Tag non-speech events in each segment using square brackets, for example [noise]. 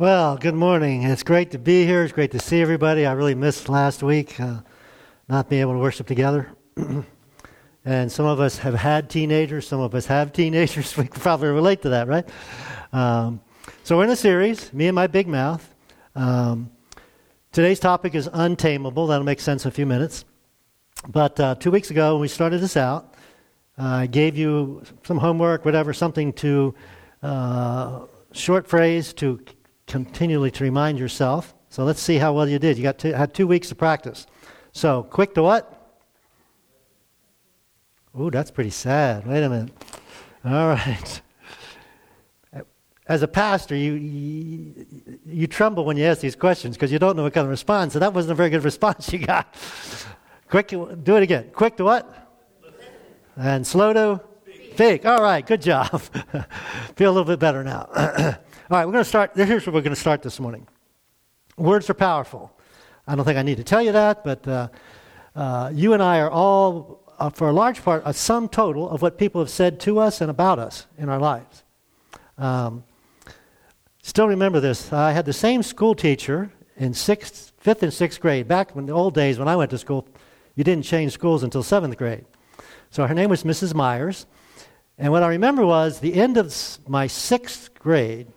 Well, good morning. It's great to be here. It's great to see everybody. I really missed last week uh, not being able to worship together. [clears throat] and some of us have had teenagers, some of us have [laughs] teenagers. We can probably relate to that, right? Um, so we're in a series, me and my big mouth. Um, today's topic is untamable. That'll make sense in a few minutes. But uh, two weeks ago, when we started this out, uh, I gave you some homework, whatever, something to, uh, short phrase to continually to remind yourself. So let's see how well you did. You got two, had two weeks to practice. So quick to what? Ooh, that's pretty sad. Wait a minute. All right. As a pastor, you, you, you tremble when you ask these questions because you don't know what kind of response. So that wasn't a very good [laughs] response you got. Quick, do it again. Quick to what? And slow to speak. All right, good job. [laughs] Feel a little bit better now. [clears throat] All right, we're going to start. Here's where we're going to start this morning. Words are powerful. I don't think I need to tell you that, but uh, uh, you and I are all, uh, for a large part, a sum total of what people have said to us and about us in our lives. Um, still remember this. I had the same school teacher in sixth, fifth and sixth grade. Back in the old days when I went to school, you didn't change schools until seventh grade. So her name was Mrs. Myers. And what I remember was the end of my sixth grade,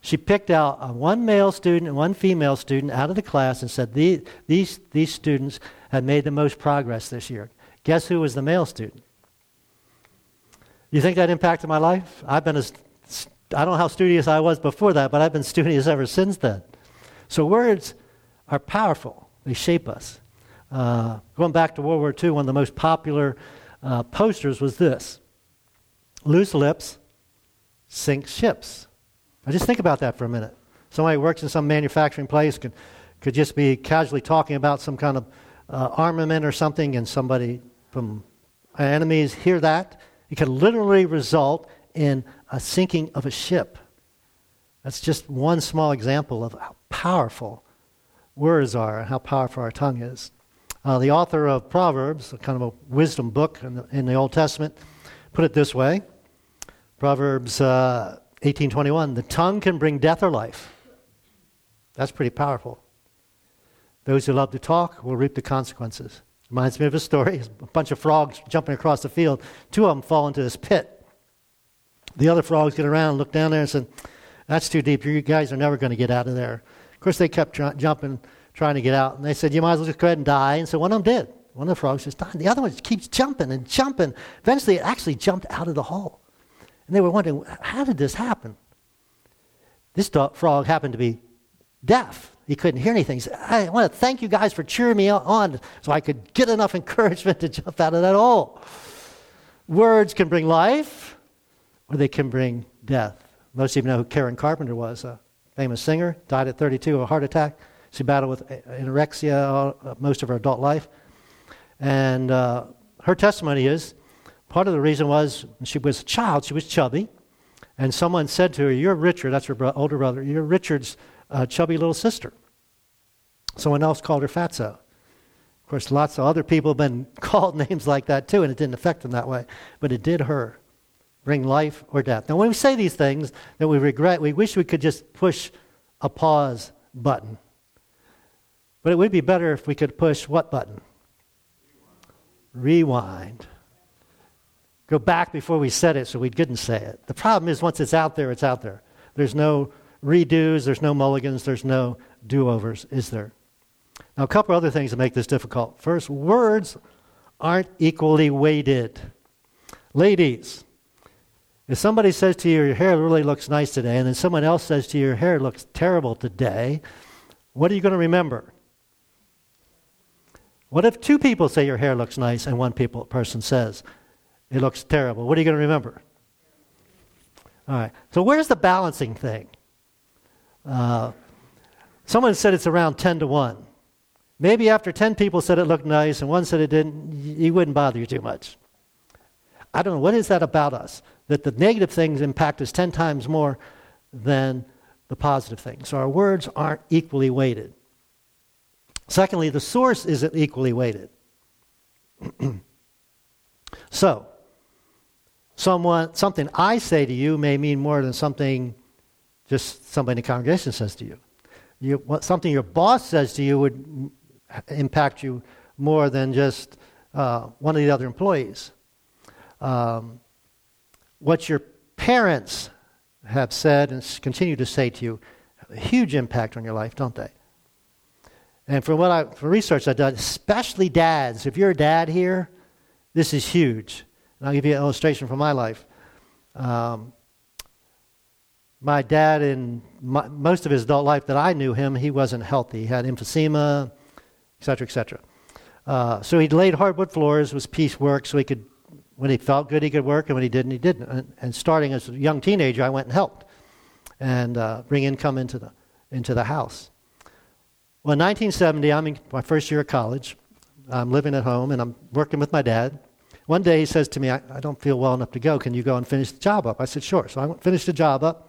she picked out one male student and one female student out of the class and said, these, these, these students have made the most progress this year. Guess who was the male student? You think that impacted my life? I've been as, I don't know how studious I was before that, but I've been [laughs] studious ever since then. So words are powerful, they shape us. Uh, going back to World War II, one of the most popular uh, posters was this Loose lips sink ships. Now just think about that for a minute. Somebody who works in some manufacturing place could, could just be casually talking about some kind of uh, armament or something, and somebody from enemies hear that. It could literally result in a sinking of a ship. That's just one small example of how powerful words are and how powerful our tongue is. Uh, the author of Proverbs, a kind of a wisdom book in the, in the Old Testament, put it this way Proverbs uh, 18:21, the tongue can bring death or life. That's pretty powerful. Those who love to talk will reap the consequences. Reminds me of a story a bunch of frogs jumping across the field. Two of them fall into this pit. The other frogs get around, look down there, and say, That's too deep. You guys are never going to get out of there. Of course, they kept try- jumping, trying to get out. And they said, You might as well just go ahead and die. And so one of them did. One of the frogs just died. The other one just keeps jumping and jumping. Eventually, it actually jumped out of the hole. And they were wondering, how did this happen? This dog, frog happened to be deaf. He couldn't hear anything. He said, I want to thank you guys for cheering me on so I could get enough [laughs] encouragement to jump out of that hole. Words can bring life or they can bring death. Most of you know who Karen Carpenter was, a famous singer, died at 32 of a heart attack. She battled with anorexia uh, most of her adult life. And uh, her testimony is Part of the reason was she was a child, she was chubby, and someone said to her, You're Richard, that's her bro- older brother, you're Richard's uh, chubby little sister. Someone else called her Fatso. Of course, lots of other people have been [laughs] called names like that too, and it didn't affect them that way. But it did her bring life or death. Now, when we say these things that we regret, we wish we could just push a pause button. But it would be better if we could push what button? Rewind go back before we said it so we couldn't say it. The problem is once it's out there, it's out there. There's no redos, there's no mulligans, there's no do overs, is there? Now, a couple other things that make this difficult. First, words aren't equally weighted. Ladies, if somebody says to you, your hair really looks nice today, and then someone else says to you, your hair looks terrible today, what are you going to remember? What if two people say your hair looks nice and one people, person says it looks terrible. What are you going to remember? All right. So where's the balancing thing? Uh, someone said it's around 10 to 1. Maybe after 10 people said it looked nice and one said it didn't, he wouldn't bother you too much. I don't know. What is that about us? That the negative things impact us 10 times more than the positive things. So our words aren't equally weighted. Secondly, the source isn't equally weighted. [clears throat] so, someone, something I say to you may mean more than something just somebody in the congregation says to you. you something your boss says to you would impact you more than just uh, one of the other employees. Um, what your parents have said and continue to say to you, a huge impact on your life, don't they? And from what I, from research I've done, especially dads, if you're a dad here, this is huge. And I'll give you an illustration from my life. Um, my dad, in my, most of his adult life that I knew him, he wasn't healthy. He had emphysema, et cetera, et cetera. Uh, so he laid hardwood floors, was piecework, so he could, when he felt good, he could work, and when he didn't, he didn't. And, and starting as a young teenager, I went and helped and uh, bring income into the, into the house. Well, in 1970, I'm in my first year of college. I'm living at home, and I'm working with my dad. One day he says to me, I, I don't feel well enough to go. Can you go and finish the job up? I said, Sure. So I finished the job up.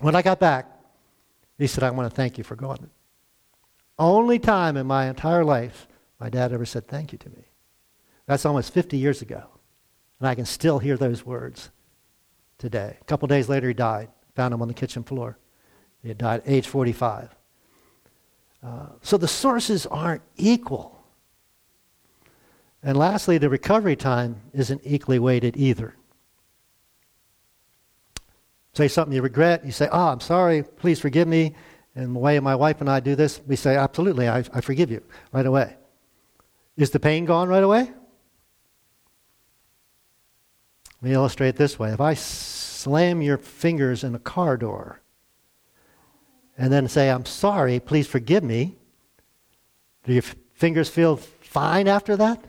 When I got back, he said, I want to thank you for going. Only time in my entire life my dad ever said thank you to me. That's almost 50 years ago. And I can still hear those words today. A couple days later, he died. Found him on the kitchen floor. He had died at age 45. Uh, so the sources aren't equal. And lastly, the recovery time isn't equally weighted either. Say something you regret, you say, Oh, I'm sorry, please forgive me. And the way my wife and I do this, we say, Absolutely, I, I forgive you right away. Is the pain gone right away? Let me illustrate this way. If I slam your fingers in a car door and then say, I'm sorry, please forgive me, do your fingers feel fine after that?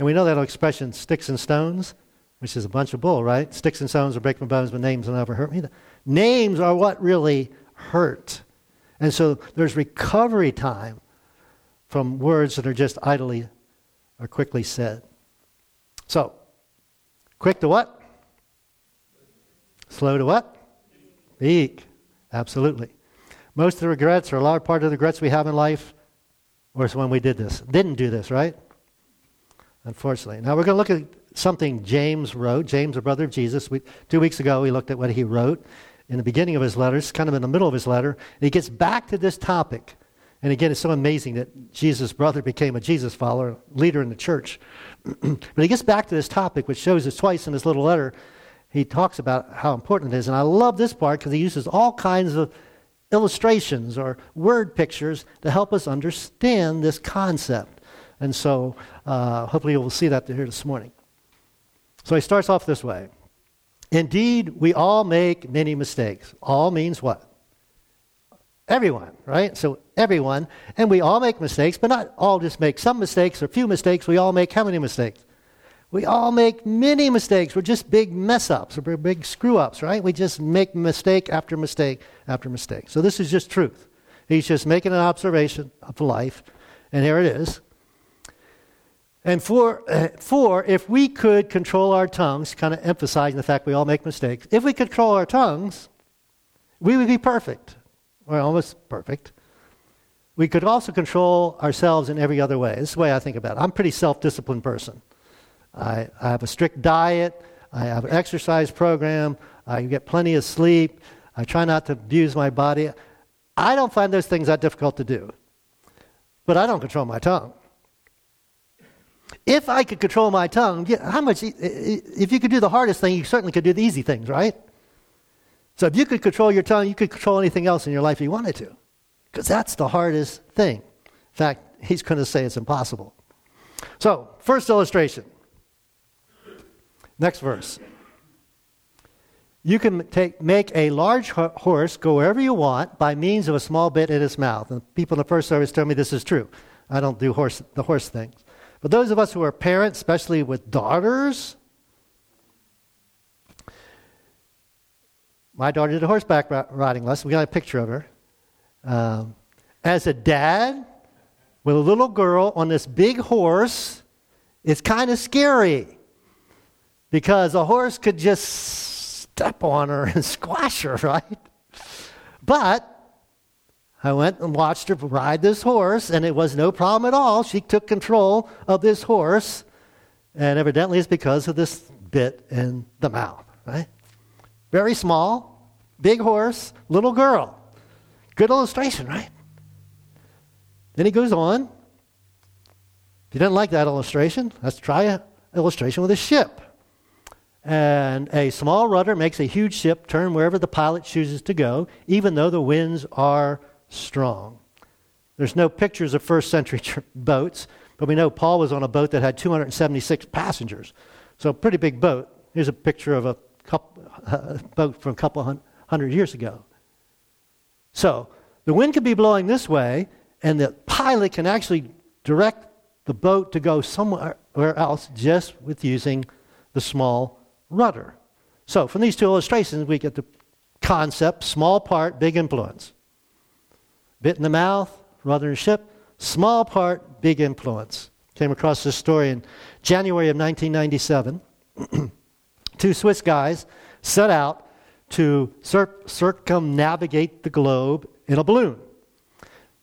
And we know that old expression, sticks and stones, which is a bunch of bull, right? Sticks and stones will break my bones, but names will never hurt me. Names are what really hurt. And so there's recovery time from words that are just idly or quickly said. So, quick to what? Slow to what? Speak. Absolutely. Most of the regrets, or a large part of the regrets we have in life, was when we did this. Didn't do this, right? Unfortunately. Now we're going to look at something James wrote. James, a brother of Jesus. We, two weeks ago, we looked at what he wrote in the beginning of his letters, kind of in the middle of his letter. And he gets back to this topic and again, it's so amazing that Jesus' brother became a Jesus follower, leader in the church. [clears throat] but he gets back to this topic, which shows us twice in his little letter. He talks about how important it is. And I love this part because he uses all kinds of illustrations or word pictures to help us understand this concept. And so uh, hopefully you will see that here this morning. So he starts off this way Indeed, we all make many mistakes. All means what? Everyone, right? So everyone. And we all make mistakes, but not all just make some mistakes or few mistakes. We all make how many mistakes? We all make many mistakes. We're just big mess ups or big screw ups, right? We just make mistake after mistake after mistake. So this is just truth. He's just making an observation of life, and here it is. And for, uh, for if we could control our tongues, kind of emphasizing the fact we all make mistakes, if we control our tongues, we would be perfect or almost perfect. We could also control ourselves in every other way. This is the way I think about it. I'm a pretty self disciplined person. I, I have a strict diet, I have an exercise program, I get plenty of sleep, I try not to abuse my body. I don't find those things that difficult to do. But I don't control my tongue. If I could control my tongue, how much, if you could do the hardest thing, you certainly could do the easy things, right? So if you could control your tongue, you could control anything else in your life you wanted to. Because that's the hardest thing. In fact, he's going to say it's impossible. So, first illustration. Next verse. You can take, make a large ho- horse go wherever you want by means of a small bit in its mouth. And people in the first service told me this is true. I don't do horse, the horse things. But those of us who are parents, especially with daughters, My daughter did a horseback riding lesson. We got a picture of her. Um, as a dad with a little girl on this big horse, it's kind of scary because a horse could just step on her [laughs] and squash her, right? But I went and watched her ride this horse, and it was no problem at all. She took control of this horse, and evidently it's because of this bit in the mouth, right? Very small, big horse, little girl. Good illustration, right? Then he goes on. If you didn't like that illustration, let's try an illustration with a ship. And a small rudder makes a huge ship turn wherever the pilot chooses to go, even though the winds are strong. There's no pictures of first century [laughs] boats, but we know Paul was on a boat that had 276 passengers. So, a pretty big boat. Here's a picture of a couple, [laughs] uh, boat from a couple hundred years ago. So, the wind could be blowing this way, and the pilot can actually direct the boat to go somewhere else just with using the small rudder. So, from these two illustrations, we get the concept small part, big influence. Bit in the mouth, rudder and ship, small part, big influence. Came across this story in January of 1997. [clears throat] two Swiss guys set out to cir- circumnavigate the globe in a balloon.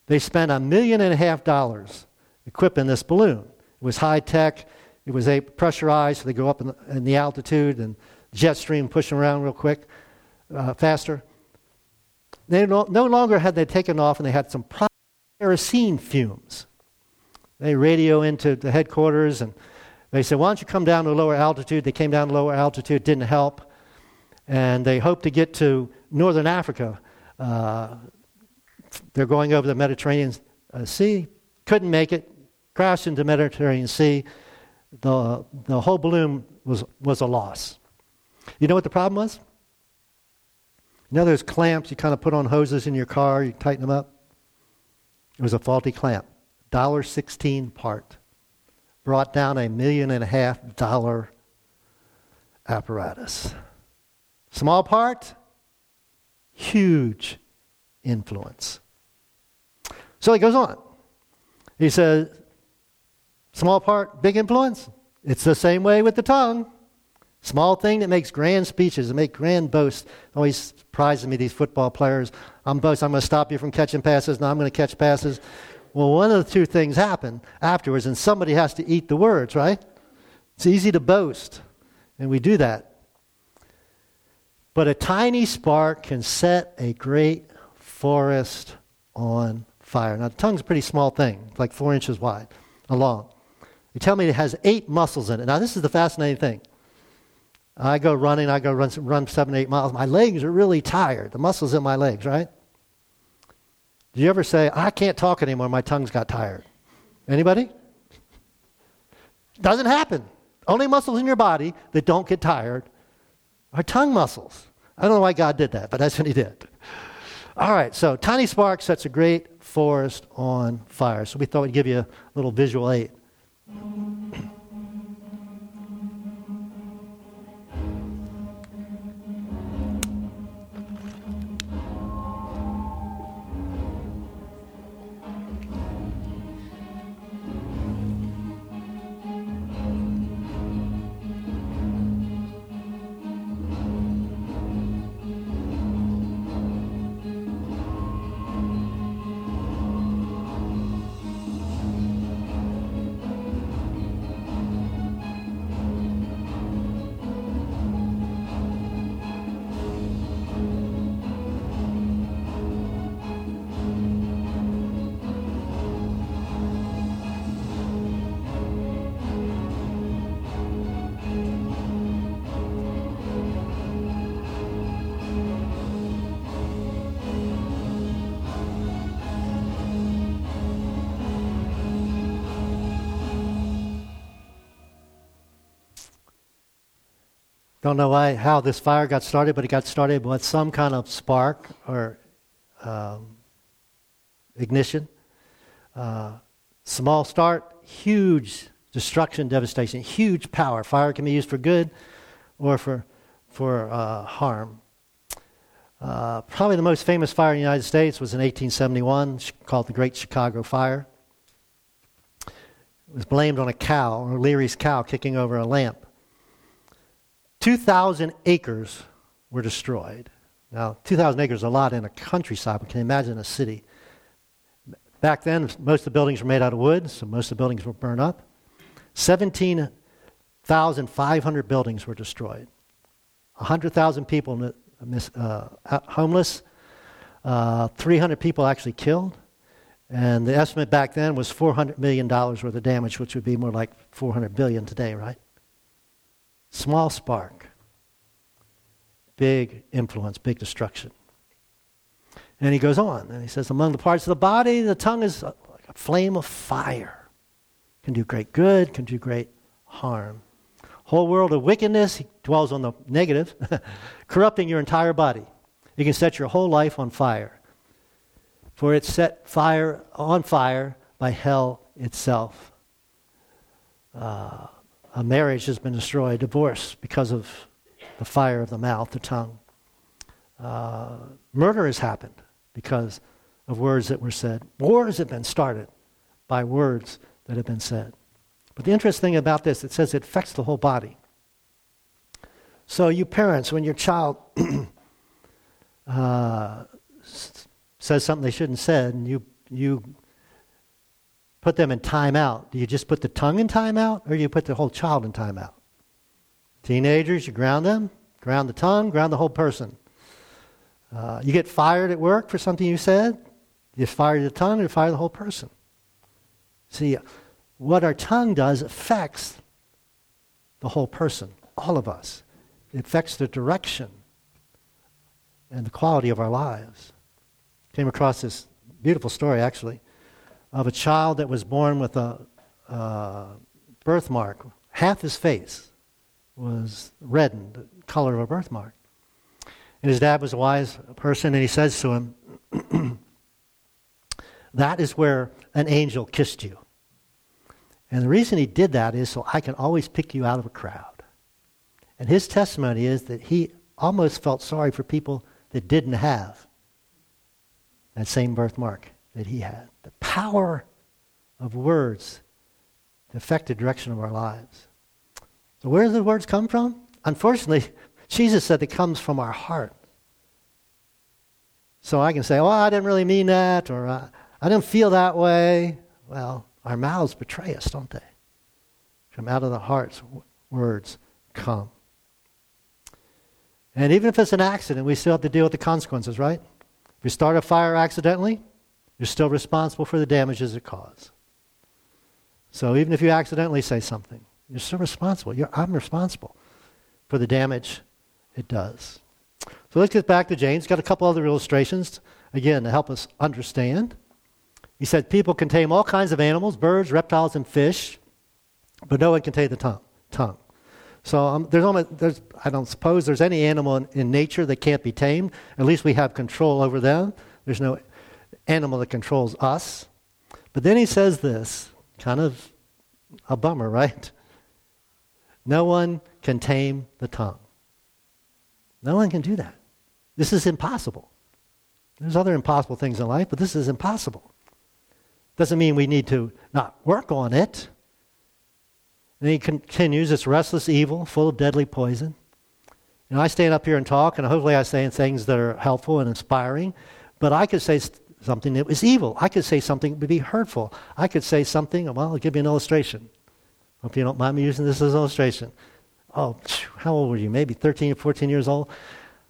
They spent a million and a half dollars equipping this balloon. It was high tech, it was a pressurized, so they go up in the, in the altitude and jet stream pushing around real quick, uh, faster. They no, no, longer had they taken off, and they had some kerosene fumes. They radio into the headquarters, and they said, "Why don't you come down to lower altitude?" They came down to lower altitude, didn't help, and they hoped to get to northern Africa. Uh, they're going over the Mediterranean uh, Sea, couldn't make it, crashed into the Mediterranean Sea the, the whole balloon was, was a loss. You know what the problem was? You know those clamps you kind of put on hoses in your car, you tighten them up? It was a faulty clamp. Dollar sixteen part. Brought down a million and a half dollar apparatus. Small part, huge influence. So he goes on. He says, Small part, big influence. It's the same way with the tongue. Small thing that makes grand speeches and make grand boasts. Always surprises me, these football players. I'm boast, I'm going to stop you from catching passes. Now I'm going to catch passes. Well, one of the two things happen afterwards, and somebody has to eat the words, right? It's easy to boast, and we do that. But a tiny spark can set a great forest on fire. Now, the tongue's a pretty small thing, like four inches wide, long. They tell me it has eight muscles in it. Now, this is the fascinating thing. I go running, I go run, run seven, eight miles. My legs are really tired. The muscles in my legs, right? Do you ever say, I can't talk anymore, my tongue's got tired? Anybody? Doesn't happen. Only muscles in your body that don't get tired are tongue muscles. I don't know why God did that, but that's what He did. All right, so tiny spark sets a great forest on fire. So we thought we'd give you a little visual aid. Don't know why, how this fire got started, but it got started with some kind of spark or um, ignition. Uh, small start, huge destruction, devastation, huge power. Fire can be used for good or for, for uh, harm. Uh, probably the most famous fire in the United States was in 1871, called the Great Chicago Fire. It was blamed on a cow, O'Leary's cow, kicking over a lamp. 2,000 acres were destroyed. Now, 2,000 acres is a lot in a countryside, but can you imagine a city? Back then, most of the buildings were made out of wood, so most of the buildings were burned up. 17,500 buildings were destroyed. 100,000 people uh, homeless, uh, 300 people actually killed. And the estimate back then was $400 million worth of damage, which would be more like 400 billion today, right? Small spark, big influence, big destruction. And he goes on, and he says, Among the parts of the body, the tongue is like a flame of fire. Can do great good, can do great harm. Whole world of wickedness, he dwells on the negative, [laughs] corrupting your entire body. You can set your whole life on fire. For it's set fire on fire by hell itself. Uh, a marriage has been destroyed, divorce because of the fire of the mouth, the tongue. Uh, murder has happened because of words that were said. Wars have been started by words that have been said. But the interesting thing about this, it says it affects the whole body. So, you parents, when your child [clears throat] uh, says something they shouldn't said, and you you put them in timeout, do you just put the tongue in timeout, or do you put the whole child in timeout? Teenagers, you ground them, ground the tongue, ground the whole person. Uh, you get fired at work for something you said, you fire the tongue, you fire the whole person. See, what our tongue does affects the whole person, all of us. It affects the direction and the quality of our lives. Came across this beautiful story, actually, of a child that was born with a birthmark. Half his face was reddened, the color of a birthmark. And his dad was a wise person, and he says to him, [clears throat] That is where an angel kissed you. And the reason he did that is so I can always pick you out of a crowd. And his testimony is that he almost felt sorry for people that didn't have that same birthmark that he had. The power of words to affect the direction of our lives. So, where do the words come from? Unfortunately, [laughs] Jesus said it comes from our heart. So I can say, oh, I didn't really mean that, or I, I didn't feel that way. Well, our mouths betray us, don't they? From out of the hearts, words come. And even if it's an accident, we still have to deal with the consequences, right? If you start a fire accidentally, you're still responsible for the damages it caused. So even if you accidentally say something, you're still responsible. You're, I'm responsible for the damage it does. So let's get back to James. Got a couple other illustrations, again, to help us understand. He said people can tame all kinds of animals, birds, reptiles, and fish, but no one can tame the tongue. tongue. So um, there's, almost, there's, I don't suppose there's any animal in, in, nature that can't be tamed. At least we have control over them. There's no animal that controls us. But then he says this, kind of a bummer, right? No one can tame the tongue. No one can do that. This is impossible. There's other impossible things in life, but this is impossible. Doesn't mean we need to not work on it. And he continues, it's restless evil, full of deadly poison. You know, I stand up here and talk, and hopefully I say things that are helpful and inspiring, but I could say something that was evil. I could say something that would be hurtful. I could say something, well, I'll give you an illustration. Hope you don't mind me using this as an illustration. Oh, how old were you? Maybe 13 or 14 years old?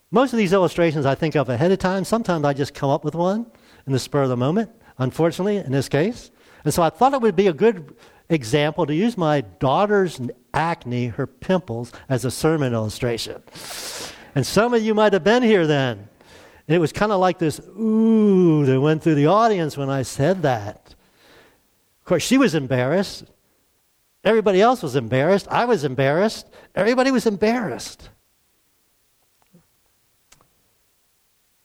Most of these illustrations I think of ahead of time. Sometimes I just come up with one in the spur of the moment unfortunately, in this case. And so I thought it would be a good example to use my daughter's acne, her pimples, as a sermon illustration. And some of you might have been here then. And it was kind of like this ooh that went through the audience when I said that. Of course, she was embarrassed. Everybody else was embarrassed. I was embarrassed. Everybody was embarrassed.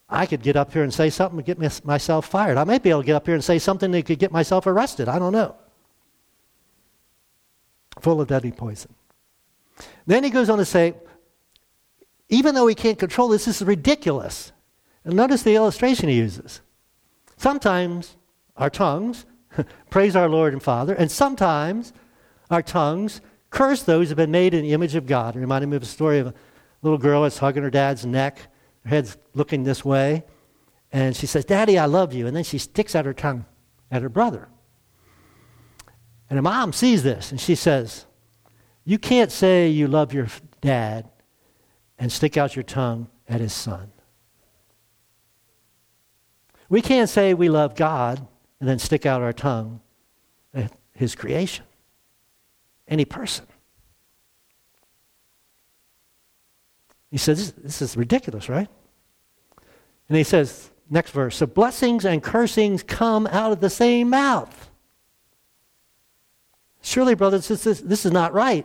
I could get up here and say something and get myself fired. I might be able to get up here and say something that could get myself arrested. I don't know. Full of deadly poison. Then he goes on to say, even though we can't control this, this is ridiculous. And notice the illustration he uses. Sometimes our tongues [laughs] praise our Lord and Father, and sometimes our tongues curse those who have been made in the image of God. It reminded me of a story of a little girl that's hugging her dad's neck her head's looking this way. And she says, Daddy, I love you. And then she sticks out her tongue at her brother. And her mom sees this and she says, You can't say you love your dad and stick out your tongue at his son. We can't say we love God and then stick out our tongue at his creation, any person. He says, this, is ridiculous, right? And he says, next verse, so blessings and cursings come out of the same mouth. Surely, brothers, this is, this is not right.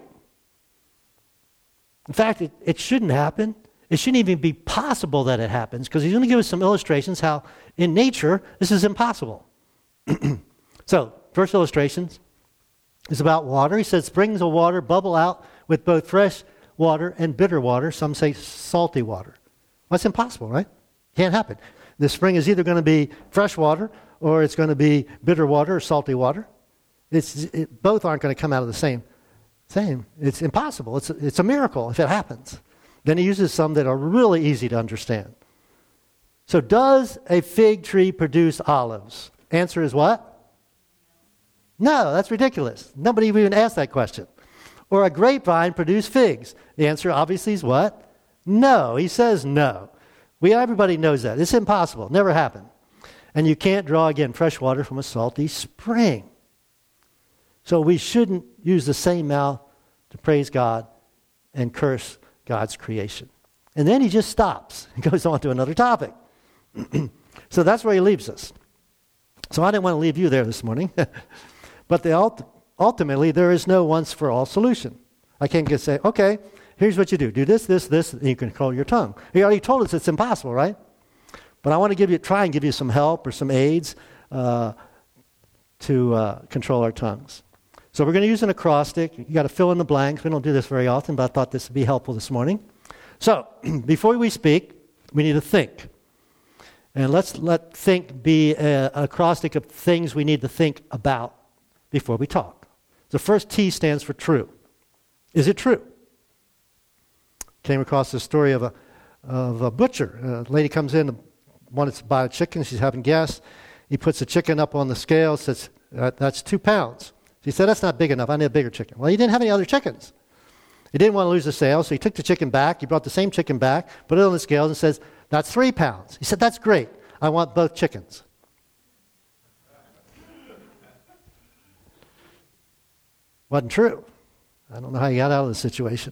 In fact, it, it shouldn't happen. It shouldn't even be possible that it happens because he's going to give us some illustrations how, in nature, this is impossible. [clears throat] so, first illustrations is about water. He says springs of water bubble out with both fresh water and bitter water. Some say salty water. Well, that's impossible, right? Can't happen. The spring is either going to be fresh water or it's going to be bitter water or salty water. It's, it, both aren't going to come out of the same. Same. It's impossible. It's, it's a miracle if it happens. Then he uses some that are really easy to understand. So, does a fig tree produce olives? Answer is what? No, that's ridiculous. Nobody even asked that question. Or a grapevine produce figs? The answer obviously is what? No. He says no. We everybody knows that. It's impossible. Never happened. And you can't draw again fresh water from a salty spring. So we shouldn't use the same mouth to praise God and curse God's creation. And then he just stops and [laughs] goes on to another topic. [clears throat] so that's where he leaves us. So I didn't want to leave you there this morning. [laughs] but the ult- ultimately, there is no once for all solution. I can't just say, okay, here's what you do do this, this, this, and you control your tongue. He already told us it's impossible, right? But I want to give you, try and give you some help or some aids uh, to uh, control our tongues. So we're going to use an acrostic. You got to fill in the blanks. We don't do this very often, but I thought this would be helpful this morning. So [clears throat] before we speak, we need to think. And let's let think be an acrostic of things we need to think about before we talk. The first T stands for true. Is it true? Came across the story of a, of a butcher. A lady comes in, wanted to buy a chicken. She's having gas. He puts the chicken up on the scale, says, That's two pounds. He said, That's not big enough. I need a bigger chicken. Well, he didn't have any other chickens. He didn't want to lose the sale, so he took the chicken back. He brought the same chicken back, put it on the scales, and says, That's three pounds. He said, That's great. I want both chickens. [laughs] Wasn't true. I don't know how he got out of the situation.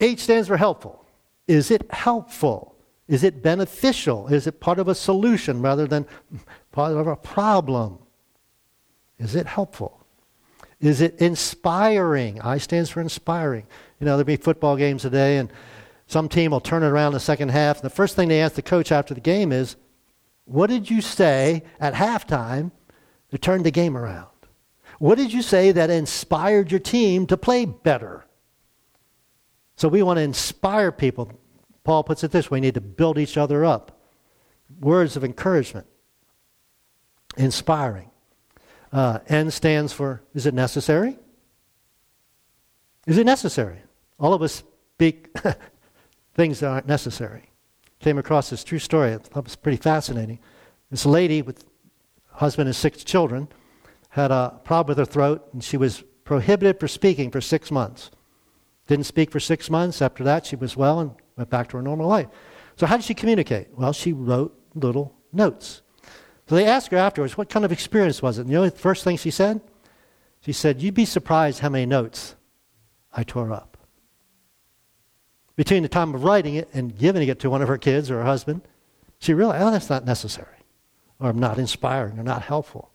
H stands for helpful. Is it helpful? Is it beneficial? Is it part of a solution rather than part of a problem? Is it helpful? Is it inspiring? I stands for inspiring. You know, there'll be football games today, and some team will turn it around in the second half. And the first thing they ask the coach after the game is, What did you say at halftime to turn the game around? What did you say that inspired your team to play better? So we want to inspire people. Paul puts it this way we need to build each other up. Words of encouragement, inspiring. Uh, N stands for is it necessary? Is it necessary? All of us speak [laughs] things that aren't necessary. Came across this true story. I thought it was pretty fascinating. This lady with husband and six children had a problem with her throat, and she was prohibited for speaking for six months. Didn't speak for six months. After that, she was well and went back to her normal life. So, how did she communicate? Well, she wrote little notes. So they asked her afterwards, what kind of experience was it? And you know the first thing she said? She said, You'd be surprised how many notes I tore up. Between the time of writing it and giving it to one of her kids or her husband, she realized, oh, that's not necessary, or I'm not inspiring, or not helpful.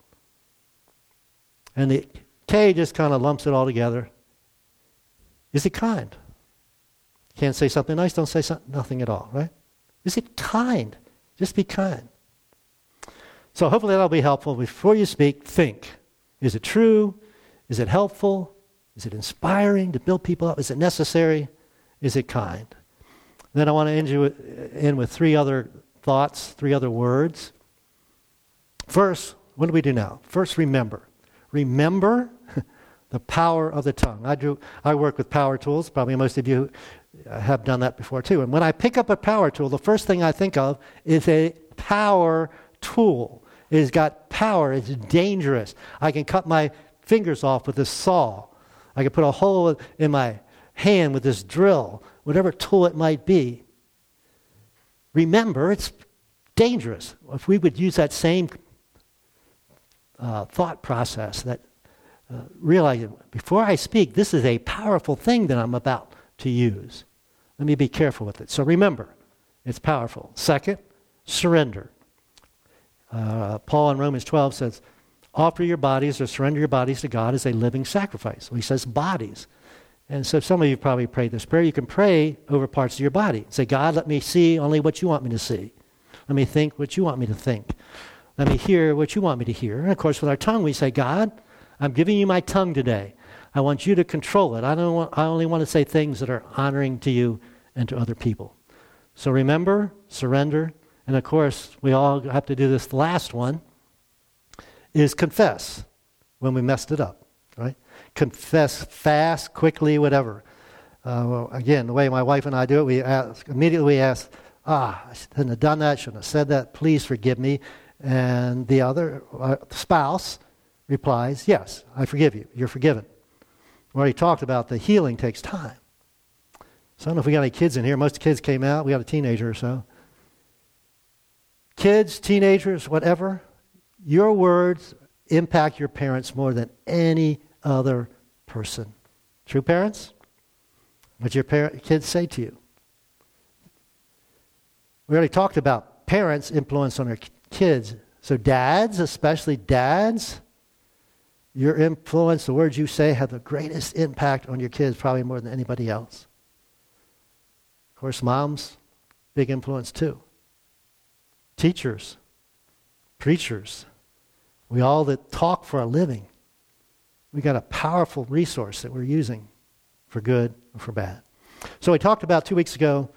And the K just kind of lumps it all together. Is it kind? Can't say something nice, don't say something, nothing at all, right? Is it kind? Just be kind. So hopefully that'll be helpful. Before you speak, think. Is it true? Is it helpful? Is it inspiring to build people up? Is it necessary? Is it kind? Then I want to end you in with three other thoughts, three other words. First, what do we do now? First, remember. Remember [laughs] the power of the tongue. I do. I work with power tools. Probably most of you have done that before too. And when I pick up a power tool, the first thing I think of is a power tool. It has got power. It's dangerous. I can cut my fingers off with this saw. I can put a hole in my hand with this drill, whatever tool it might be. remember, it's dangerous. If we would use that same uh, thought process, that uh, realizing before I speak, this is a powerful thing that I'm about to use. Let me be careful with it. So remember, it's powerful. Second, surrender. Uh, Paul in Romans 12 says, offer your bodies or surrender your bodies to God as a living sacrifice. Well, he says bodies. And so some of you probably prayed this prayer. You can pray over parts of your body. Say, God, let me see only what you want me to see. Let me think what you want me to think. Let me hear what you want me to hear. And of course, with our tongue, we say, God, I'm giving you my tongue today. I want you to control it. I, don't want, I only want to say things that are honoring to you and to other people. So remember, surrender, and of course, we all have to do this. The last one is confess when we messed it up, right? Confess fast, quickly, whatever. Uh, well, again, the way my wife and I do it, we ask, immediately we ask, ah, I shouldn't have done that, shouldn't have said that, please forgive me. And the other uh, spouse replies, yes, I forgive you, you're forgiven. We already talked about the healing takes time. So I don't know if we got any kids in here. Most kids came out. We got a teenager or so. Kids, teenagers, whatever, your words impact your parents more than any other person. True parents? What your kids say to you. We already talked about parents' influence on their kids. So, dads, especially dads, your influence, the words you say, have the greatest impact on your kids, probably more than anybody else. Of course, moms, big influence too. Teachers, preachers, we all that talk for a living, we got a powerful resource that we're using for good or for bad. So we talked about two weeks ago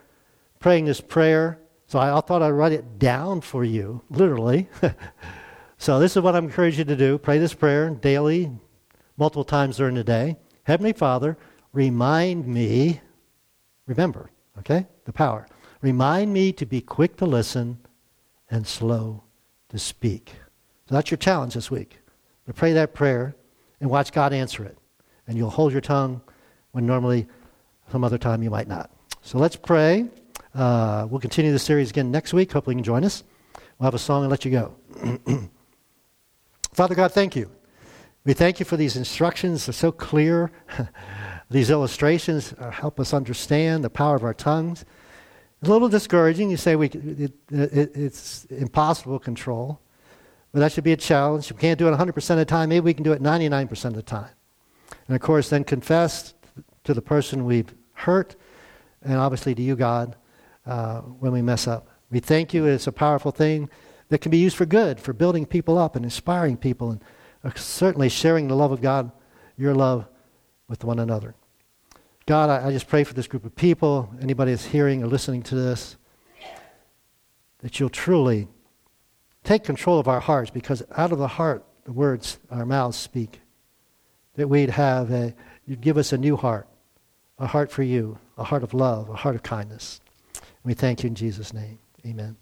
praying this prayer. So I thought I'd write it down for you, literally. [laughs] so this is what I encourage you to do. Pray this prayer daily, multiple times during the day. Heavenly Father, remind me, remember, okay, the power. Remind me to be quick to listen and slow to speak. So that's your challenge this week. To pray that prayer and watch God answer it. And you'll hold your tongue when normally some other time you might not. So let's pray. Uh, we'll continue the series again next week. Hopefully you can join us. We'll have a song and let you go. [clears throat] Father God, thank you. We thank you for these instructions. They're so clear. [laughs] these illustrations uh, help us understand the power of our tongues. A little discouraging. You say we, it, it, it's impossible to control. But that should be a challenge. If we can't do it 100% of the time, maybe we can do it 99% of the time. And of course, then confess to the person we've hurt, and obviously to you, God, uh, when we mess up. We thank you. It's a powerful thing that can be used for good, for building people up and inspiring people, and uh, certainly sharing the love of God, your love, with one another. God, I, I just pray for this group of people, anybody that's hearing or listening to this, that you'll truly take control of our hearts because out of the heart, the words our mouths speak. That we'd have a, you'd give us a new heart, a heart for you, a heart of love, a heart of kindness. we thank you in Jesus' name. Amen.